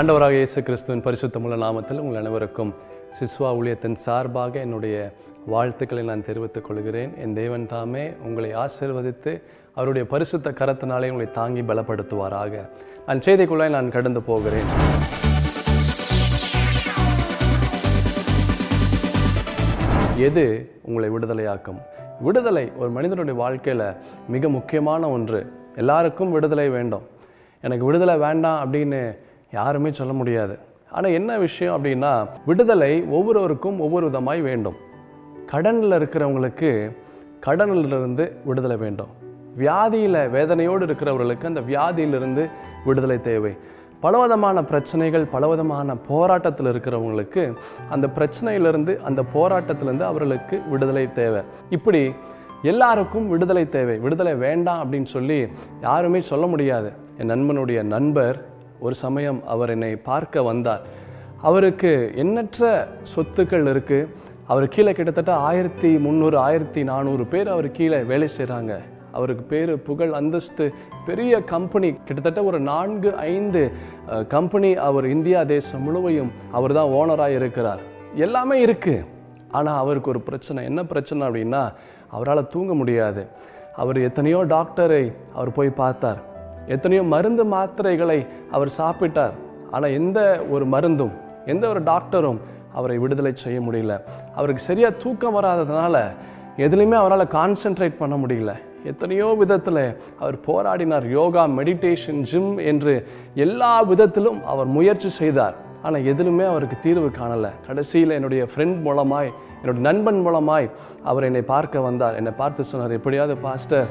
ஆண்டவராக இயேசு கிறிஸ்துவின் பரிசுத்தமுள்ள நாமத்தில் உங்கள் அனைவருக்கும் சிஸ்வா ஊழியத்தின் சார்பாக என்னுடைய வாழ்த்துக்களை நான் தெரிவித்துக் கொள்கிறேன். என் தேவன் தாமே உங்களை ஆசீர்வதித்து அவருடைய பரிசுத்த கரத்தினாலே உங்களை தாங்கி பலப்படுத்துவாராக. நான் செய்திக்குள்ளே நான் கடந்து போகிறேன். எது உங்களை விடுதலையாக்கும்? விடுதலை ஒரு மனிதனுடைய வாழ்க்கையில் மிக முக்கியமான ஒன்று. எல்லாருக்கும் விடுதலை வேண்டும். எனக்கு விடுதலை வேண்டாம் அப்படின்னு யாருமே சொல்ல முடியாது. ஆனால் என்ன விஷயம் அப்படின்னா விடுதலை ஒவ்வொருவருக்கும் ஒவ்வொரு விதமாய் வேண்டும். கடனில் இருக்கிறவங்களுக்கு கடனிலிருந்து விடுதலை வேண்டும். வியாதியில் வேதனையோடு இருக்கிறவர்களுக்கு அந்த வியாதியிலிருந்து விடுதலை தேவை. பலவிதமான பிரச்சனைகள் பலவிதமான போராட்டத்தில் இருக்கிறவங்களுக்கு அந்த பிரச்சனையிலிருந்து அந்த போராட்டத்திலிருந்து அவர்களுக்கு விடுதலை தேவை. இப்படி எல்லாருக்கும் விடுதலை தேவை. விடுதலை வேண்டாம் அப்படின்னு சொல்லி யாருமே சொல்ல முடியாது. என் நண்பனுடைய நண்பர் ஒரு சமயம் அவர் என்னை பார்க்க வந்தார். அவருக்கு எண்ணற்ற சொத்துக்கள் இருக்குது அவர் கீழே கிட்டத்தட்ட ஆயிரத்தி முந்நூறு ஆயிரத்தி நானூறு பேர் அவர் கீழே வேலை செய்கிறாங்க அவருக்கு பேர் புகழ் அந்தஸ்து. பெரிய கம்பெனி கிட்டத்தட்ட ஒரு நான்கு ஐந்து கம்பெனி அவர் இந்தியா தேசம் முழுவையும் அவர் தான் ஓனராக இருக்கிறார். எல்லாமே இருக்குது ஆனால் அவருக்கு ஒரு பிரச்சனை. என்ன பிரச்சனை அப்படின்னா அவரால் தூங்க முடியாது. அவர் எத்தனையோ டாக்டரை அவர் போய் பார்த்தார். எத்தனையோ மருந்து மாத்திரைகளை அவர் சாப்பிட்டார். ஆனால் எந்த ஒரு மருந்தும் எந்த ஒரு டாக்டரும் அவரை விடுதலை செய்ய முடியல. அவருக்கு சரியாக தூக்கம் வராததுனால எதுலேயுமே அவரால் கான்சென்ட்ரேட் பண்ண முடியல. எத்தனையோ விதத்தில் அவர் போராடினார். யோகா மெடிடேஷன் ஜிம் என்று எல்லா விதத்திலும் அவர் முயற்சி செய்தார். ஆனால் எதிலுமே அவருக்கு தீர்வு காணலை. கடைசியில் என்னுடைய ஃப்ரெண்ட் மூலமாய் என்னுடைய நண்பன் மூலமாய் அவர் என்னை பார்க்க வந்தார். என்னை பார்த்து சொன்னார் எப்படியாவது பாஸ்டர்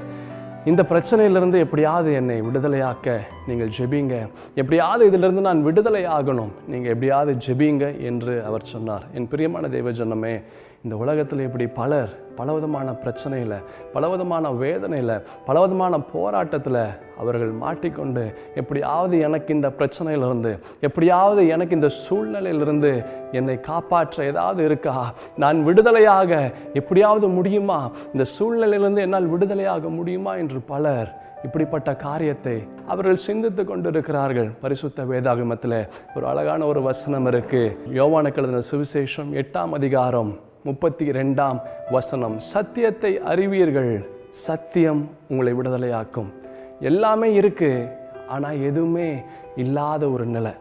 இந்த பிரச்சனையிலிருந்து எப்படியாவது என்னை விடுதலையாக்க நீங்கள் ஜெபிங்க. எப்படியாவது இதிலிருந்து நான் விடுதலை ஆகணும் நீங்கள் எப்படியாவது ஜெபிங்க என்று அவர் சொன்னார். என் பிரியமான தெய்வ ஜனமே இந்த உலகத்தில் இப்படி பலர் பலவிதமான பிரச்சனையில் பலவிதமான வேதனையில் பலவிதமான போராட்டத்தில் அவர்கள் மாட்டிக்கொண்டு எப்படியாவது எனக்கு இந்த பிரச்சனையிலிருந்து எப்படியாவது எனக்கு இந்த சூழ்நிலையிலிருந்து என்னை காப்பாற்ற ஏதாவது இருக்கா? நான் விடுதலையாக எப்படியாவது முடியுமா? இந்த சூழ்நிலையிலிருந்து என்னால் விடுதலையாக முடியுமா? என்று பலர் இப்படிப்பட்ட காரியத்தை அவர்கள் சிந்தித்து கொண்டிருக்கிறார்கள். பரிசுத்த வேதாகமத்தில் ஒரு அழகான ஒரு வசனம் இருக்கு. யோவானுக்கு எழுதின சுவிசேஷம் எட்டாம் அதிகாரம் முப்பத்தி ரெண்டாம் வசனம். சத்தியத்தை அறிவீர்கள் சத்தியம் உங்களை விடுதலையாக்கும். எல்லாமே இருக்கு ஆனால் எதுவுமே இல்லாத ஒரு நிலை.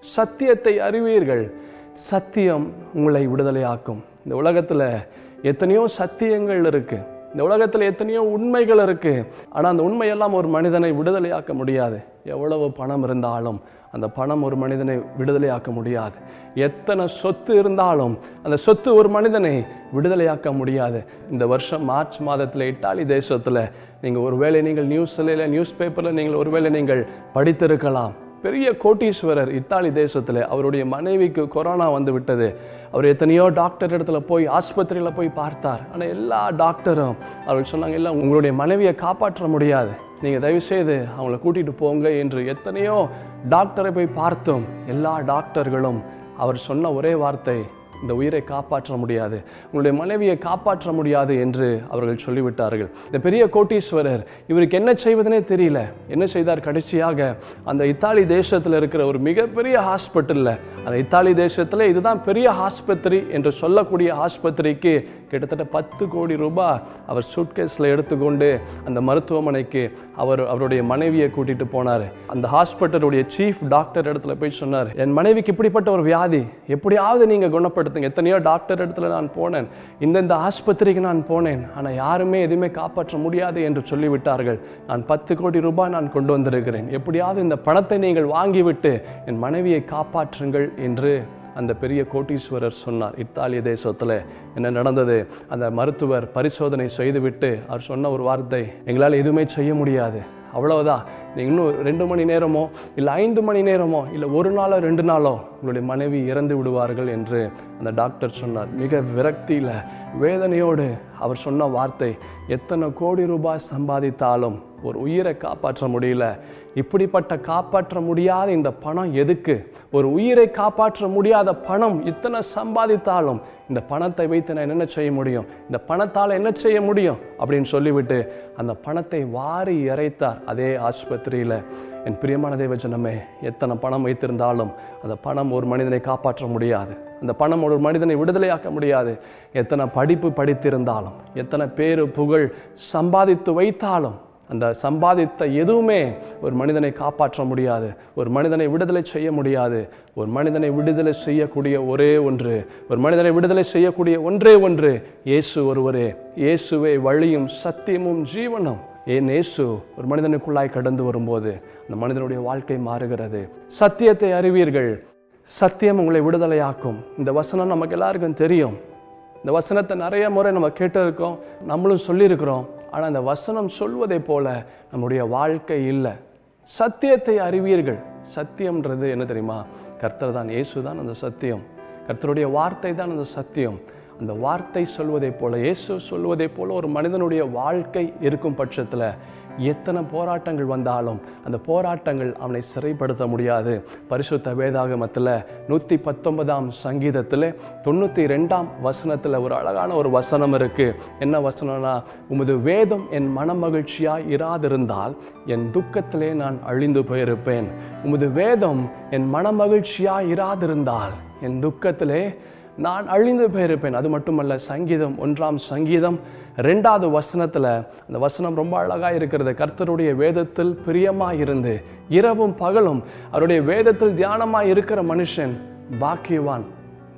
சத்தியத்தை அறிவீர்கள் சத்தியம் உங்களை விடுதலையாக்கும். இந்த உலகத்தில் எத்தனையோ சத்தியங்கள் இருக்கு. இந்த உலகத்தில் எத்தனையோ உண்மைகள் இருக்கு. ஆனால் அந்த உண்மையெல்லாம் ஒரு மனிதனை விடுதலையாக்க முடியாது. எவ்வளவு பணம் இருந்தாலும் அந்த பணம் ஒரு மனிதனை விடுதலையாக்க முடியாது. எத்தனை சொத்து இருந்தாலும் அந்த சொத்து ஒரு மனிதனை விடுதலையாக்க முடியாது. இந்த வருஷம் மார்ச் மாதத்தில் இட்டாலி தேசத்தில் நீங்கள் ஒருவேளை நீங்கள் நியூஸில் இல்லை நியூஸ் பேப்பரில் நீங்கள் ஒருவேளை நீங்கள் படித்திருக்கலாம். பெரிய கோட்டீஸ்வரர் இத்தாலி தேசத்தில் அவருடைய மனைவிக்கு கொரோனா வந்து விட்டது. அவர் எத்தனையோ டாக்டர் இடத்துல போய் ஆஸ்பத்திரியில் போய் பார்த்தார். ஆனால் எல்லா டாக்டரும் அவர்கள் சொன்னாங்க இல்லை உங்களுடைய மனைவியை காப்பாற்ற முடியாது. நீங்கள் தயவுசெய்து அவங்கள கூட்டிகிட்டு போங்க என்று எத்தனையோ டாக்டரை போய் பார்த்தோம். எல்லா டாக்டர்களும் அவர் சொன்ன ஒரே வார்த்தை இந்த உயிரை காப்பாற்ற முடியாது. உங்களுடைய மனைவியை காப்பாற்ற முடியாது என்று அவர்கள் சொல்லிவிட்டார்கள். இந்த பெரிய கோட்டீஸ்வரர் இவருக்கு என்ன செய்வதுனே தெரியல. என்ன செய்தார்? கடைசியாக அந்த இத்தாலி தேசத்தில் இருக்கிற ஒரு மிகப்பெரிய ஹாஸ்பிட்டலில் அந்த இத்தாலி தேசத்தில் இதுதான் பெரிய ஆஸ்பத்திரி என்று சொல்லக்கூடிய ஆஸ்பத்திரிக்கு கிட்டத்தட்ட பத்து கோடி ரூபாய் அவர் சூட்கேஸில் எடுத்துக்கொண்டு அந்த மருத்துவமனைக்கு அவர் அவருடைய மனைவியை கூட்டிட்டு போனார். அந்த ஹாஸ்பிட்டலுடைய சீஃப் டாக்டர் இடத்துல போய் சொன்னார் என் மனைவிக்கு இப்படிப்பட்ட ஒரு வியாதி எப்படியாவது நீங்கள் குணப்படுத்துங்க எத்தனையோ டாக்டர் இடத்துல நான் போனேன். இந்தந்த ஆஸ்பத்திரிக்கு நான் போனேன். ஆனால் யாருமே எதுவுமே காப்பாற்ற முடியாது என்று சொல்லிவிட்டார்கள். நான் பத்து கோடி ரூபாய் நான் கொண்டு வந்திருக்கிறேன். எப்படியாவது இந்த பணத்தை நீங்கள் வாங்கிவிட்டு என் மனைவியை காப்பாற்றுங்கள் என்று அந்த பெரிய கோட்டீஸ்வரர் சொன்னார். இத்தாலிய தேசத்தில் என்ன நடந்தது? அந்த மருத்துவர் பரிசோதனை செய்துவிட்டு அவர் சொன்ன ஒரு வார்த்தை எங்களால் எதுவுமே செய்ய முடியாது. அவ்வளவுதான். இன்னும் ரெண்டு மணி நேரமோ இல்லை ஐந்து மணி நேரமோ இல்லை ஒரு நாளோ ரெண்டு நாளோ உங்களுடைய மனைவி இறந்து விடுவார்கள் என்று அந்த டாக்டர் சொன்னார். மிக விரக்தியில் வேதனையோடு அவர் சொன்ன வார்த்தை எத்தனை கோடி ரூபாய் சம்பாதித்தாலும் ஒரு உயிரை காப்பாற்ற முடியல. இப்படிப்பட்ட காப்பாற்ற முடியாத இந்த பணம் எதுக்கு? ஒரு உயிரை காப்பாற்ற முடியாத பணம் இத்தனை சம்பாதித்தாலும் இந்த பணத்தை வைத்து நான் என்ன செய்ய முடியும்? இந்த பணத்தால் என்ன செய்ய முடியும்? அப்படின்னு சொல்லிவிட்டு அந்த பணத்தை வாரி இறைத்தார் அதே ஆஸ்பத்திரியில். என் பிரியமான தேவஜனமே எத்தனை பணம் வைத்திருந்தாலும் அந்த பணம் ஒரு மனிதனை காப்பாற்ற முடியாது. அந்த பணம் ஒரு மனிதனை விடுதலையாக்க முடியாது. எத்தனை படிப்பு படித்திருந்தாலும் எத்தனை பேரு புகழ் சம்பாதித்து வைத்தாலும் அந்த சம்பாதித்த எதுவுமே ஒரு மனிதனை காப்பாற்ற முடியாது. ஒரு மனிதனை விடுதலை செய்ய முடியாது. ஒரு மனிதனை விடுதலை செய்யக்கூடிய ஒரே ஒன்று. ஒரு மனிதனை விடுதலை செய்யக்கூடிய ஒன்றே ஒன்று. இயேசு ஒருவரே. இயேசுவே வழியும் சத்தியமும் ஜீவனும். ஏன் இயேசு ஒரு மனிதனுக்குள்ளாய் கடந்து வரும்போது அந்த மனிதனுடைய வாழ்க்கை மாறுகிறது. சத்தியத்தை அறிவீர்கள். சத்தியம் உங்களை விடுதலையாக்கும். இந்த வசனம் நமக்கு எல்லாருக்கும் தெரியும். இந்த வசனத்தை நிறைய முறை நம்ம கேட்டிருக்கோம் நம்மளும் சொல்லியிருக்கிறோம். ஆனால் இந்த வசனம் சொல்வதை போல நம்முடைய வாழ்க்கை இல்லை. சத்தியத்தை அறிவீர்கள். சத்தியம்ன்றது என்ன தெரியுமா? கர்த்தர் தான் இயேசு தான் அந்த சத்தியம். கர்த்தருடைய வார்த்தை தான் அந்த சத்தியம். அந்த வார்த்தை சொல்வதைப் போல இயேசு சொல்வதைப் போல ஒரு மனிதனுடைய வாழ்க்கை இருக்கும் பட்சத்தில் எத்தனை போராட்டங்கள் வந்தாலும் அந்த போராட்டங்கள் அவனை சிறைப்படுத்த முடியாது. பரிசுத்த வேதாகமத்தில் நூற்றி பத்தொன்பதாம் சங்கீதத்தில் தொண்ணூற்றி ரெண்டாம் வசனத்தில் ஒரு அழகான ஒரு வசனம் இருக்குது என்ன வசனம்னா உமது வேதம் என் மனமகிழ்ச்சியாய் இராதிருந்தால் என் துக்கத்திலே நான் அழிந்து போயிருப்பேன். உமது வேதம் என் மனமகிழ்ச்சியாய் இராதிருந்தால் என் துக்கத்திலே நான் அழிந்து போயிருப்பேன். அது மட்டுமல்ல சங்கீதம் ஒன்றாம் சங்கீதம் ரெண்டாவது வசனத்தில் அந்த வசனம் ரொம்ப அழகாக இருக்கிறது. கர்த்தருடைய வேதத்தில் பிரியமாக இருந்து இரவும் பகலும் அவருடைய வேதத்தில் தியானமாக இருக்கிற மனுஷன் பாக்கியவான்.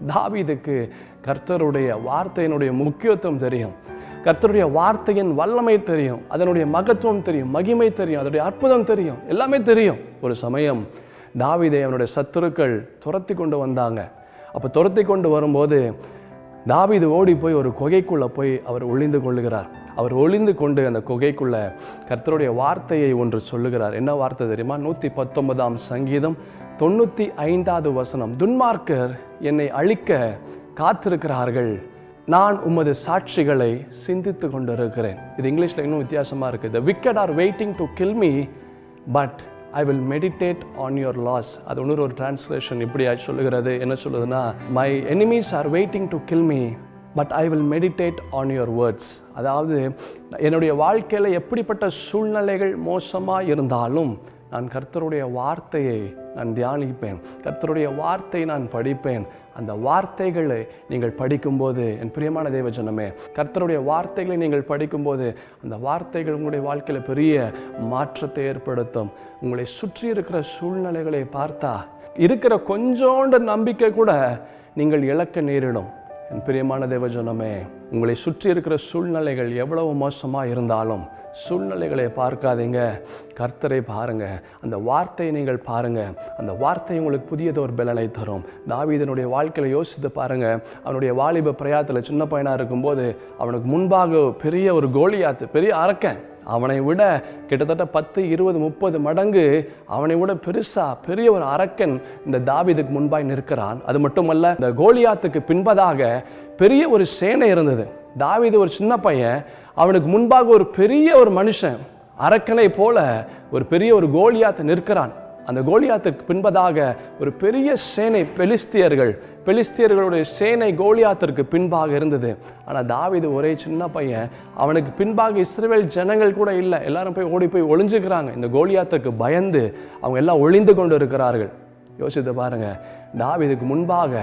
தாவிதுக்கு கர்த்தருடைய வார்த்தையினுடைய முக்கியத்துவம் தெரியும். கர்த்தருடைய வார்த்தையின் வல்லமை தெரியும். அதனுடைய மகத்துவம் தெரியும். மகிமை தெரியும். அதனுடைய அற்புதம் தெரியும். எல்லாமே தெரியும். ஒரு சமயம் தாவிதை அவனுடைய சத்துருக்கள் துரத்தி கொண்டு வந்தாங்க. அப்போ துரத்தி கொண்டு வரும்போது தாவிது ஓடி போய் ஒரு குகைக்குள்ளே போய் அவர் ஒளிந்து கொள்ளுகிறார். அவர் ஒளிந்து கொண்டு அந்த குகைக்குள்ள கர்த்தருடைய வார்த்தையை ஒன்று சொல்லுகிறார். என்ன வார்த்தை தெரியுமா? நூற்றி பத்தொன்பதாம் சங்கீதம் தொண்ணூற்றி ஐந்தாவது வசனம். துன்மார்க்கர் என்னை அழிக்க காத்திருக்கிறார்கள். நான் உமது சாட்சிகளை சிந்தித்து கொண்டிருக்கிறேன். இது இங்கிலீஷில் இன்னும் வித்தியாசமாக இருக்குது the wicked are waiting to kill me but I will meditate on your laws அது இன்னொரு ஒரு டிரான்ஸ்லேஷன் இப்படி சொல்லுகிறது. என்ன சொல்லுதுன்னா my enemies are waiting to kill me but I will meditate on your words அதாவது என்னுடைய வாழ்க்கையில் எப்படிப்பட்ட சூழ்நிலைகள் மோசமாக இருந்தாலும் நான் கர்த்தருடைய வார்த்தையை நான் தியானிப்பேன். கர்த்தருடைய வார்த்தையை நான் படிப்பேன். அந்த வார்த்தைகளை நீங்கள் படிக்கும்போது என் பிரியமான தேவஜனமே கர்த்தருடைய வார்த்தைகளை நீங்கள் படிக்கும்போது அந்த வார்த்தைகள் உங்களுடைய வாழ்க்கையில் பெரிய மாற்றத்தை ஏற்படுத்தும். உங்களை சுற்றி இருக்கிற சூழ்நிலைகளை பார்த்தா இருக்கிற கொஞ்சோண்டு நம்பிக்கை கூட நீங்கள் இழக்க நேரிடும். என் பிரியமான தேவஜனமே உங்களை சுற்றி இருக்கிற சூழ்நிலைகள் எவ்வளவு மோசமாக இருந்தாலும் சூழ்நிலைகளை பார்க்காதீங்க. கர்த்தரை பாருங்க. அந்த வார்த்தையை நீங்கள் பாருங்க. அந்த வார்த்தை உங்களுக்கு புதியது ஒரு பலனை தரும். தாவீதனுடைய வாழ்க்கையில் யோசித்து பாருங்க. அவனுடைய வாலிப பிரயாத்தில் சின்ன பையனாக இருக்கும்போது அவனுக்கு முன்பாக பெரிய ஒரு கோலியாத்து பெரிய அரக்கன். அவனை விட கிட்டத்தட்ட பத்து இருபது முப்பது மடங்கு அவனை விட பெருசா பெரிய ஒரு அரக்கன் இந்த தாவிதுக்கு முன்பாய் நிற்கிறான். அது மட்டுமல்ல இந்த கோலியாத்துக்கு பின்பதாக பெரிய ஒரு சேனை இருந்தது. தாவிது ஒரு சின்ன பையன் அவனுக்கு முன்பாக ஒரு பெரிய ஒரு மனுஷன் அரக்கனை போல ஒரு பெரிய ஒரு கோலியாத்து நிற்கிறான். அந்த கோலியாத்துக்கு பின்பதாக ஒரு பெரிய சேனை பெலிஸ்தியர்கள் பெலிஸ்தியர்களுடைய சேனை கோலியாத்திற்கு பின்பாக இருந்தது. ஆனால் தாவிது ஒரே சின்ன பையன் அவனுக்கு பின்பாக இஸ்ரேல் ஜனங்கள் கூட இல்லை. எல்லாரும் போய் ஓடி போய் ஒளிஞ்சுக்கிறாங்க. இந்த கோலியாத்துக்கு பயந்து அவங்க எல்லாம் ஒளிந்து கொண்டு இருக்கிறார்கள். யோசித்து பாருங்க தாவிதுக்கு முன்பாக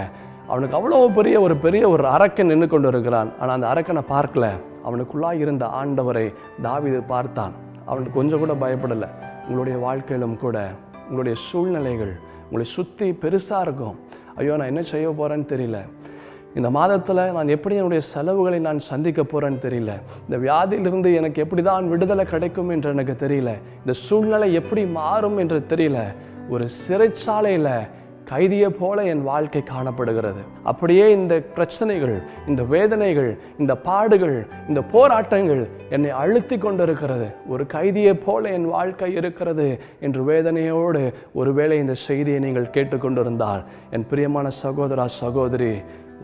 அவனுக்கு அவ்வளோ பெரிய ஒரு பெரிய ஒரு அரக்கன் நின்று கொண்டு இருக்கிறான். ஆனால் அந்த அரக்கனை பார்க்கல. அவனுக்குள்ளாய் இருந்த ஆண்டவரை தாவிது பார்த்தான். அவனுக்கு கொஞ்சம் கூட பயப்படலை. உங்களுடைய வாழ்க்கையிலும் கூட உங்களுடைய சூழ்நிலைகள் உங்களை சுற்றி பெருசாக இருக்கும். ஐயோ நான் என்ன செய்ய போகிறேன்னு தெரியல. இந்த மாதத்தில் நான் எப்படி என்னுடைய செலவுகளை நான் சந்திக்க போகிறேன்னு தெரியல. இந்த வியாதியிலிருந்து எனக்கு எப்படி தான் விடுதலை கிடைக்கும் என்று எனக்கு தெரியல. இந்த சூழ்நிலை எப்படி மாறும் என்று தெரியல. ஒரு சிறைச்சாலையில் கைதியை போல என் வாழ்க்கை காணப்படுகிறது. அப்படியே இந்த பிரச்சனைகள் இந்த வேதனைகள் இந்த பாடுகள் இந்த போராட்டங்கள் என்னை அழுத்தி கொண்டிருக்கிறது. ஒரு கைதியை போல என் வாழ்க்கை இருக்கிறது என்று வேதனையோடு ஒருவேளை இந்த செய்தியை நீங்கள் கேட்டுக்கொண்டிருந்தால் என் பிரியமான சகோதரா சகோதரி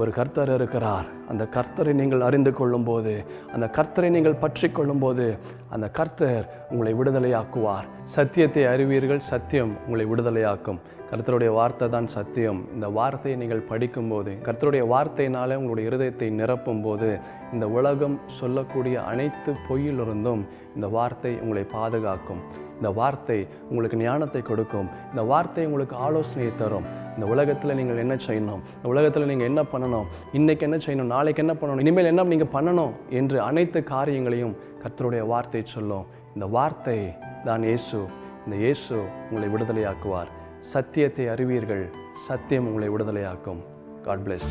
ஒரு கர்த்தர் இருக்கிறார். அந்த கர்த்தரை நீங்கள் அறிந்து கொள்ளும்போது அந்த கர்த்தரை நீங்கள் பற்றி கொள்ளும்போது அந்த கர்த்தர் உங்களை விடுதலையாக்குவார். சத்தியத்தை அறிவீர்கள் சத்தியம் உங்களை விடுதலையாக்கும். கர்த்தருடைய வார்த்தை தான் சத்தியம். இந்த வார்த்தையை நீங்கள் படிக்கும்போது கர்த்தருடைய வார்த்தையினாலே உங்களுடைய இருதயத்தை நிரப்பும் போது இந்த உலகம் சொல்லக்கூடிய அனைத்து பொய்யிலிருந்தும் இந்த வார்த்தை உங்களை பாதுகாக்கும். இந்த வார்த்தை உங்களுக்கு ஞானத்தை கொடுக்கும். இந்த வார்த்தை உங்களுக்கு ஆலோசனையை தரும். இந்த உலகத்தில் நீங்கள் என்ன செய்யணும்? இந்த உலகத்தில் நீங்கள் என்ன பண்ணணும்? இன்றைக்கி என்ன செய்யணும்? நாளைக்கு என்ன பண்ணணும்? இனிமேல் என்ன நீங்கள் பண்ணணும்? என்று அனைத்து காரியங்களையும் கர்த்தருடைய வார்த்தை சொல்லும். இந்த வார்த்தை தான் இயேசு. இந்த இயேசு உங்களை விடுதலையாக்குவார். சத்தியத்தை அறிவீர்கள். சத்தியம் உங்களை விடுதலையாக்கும். God plus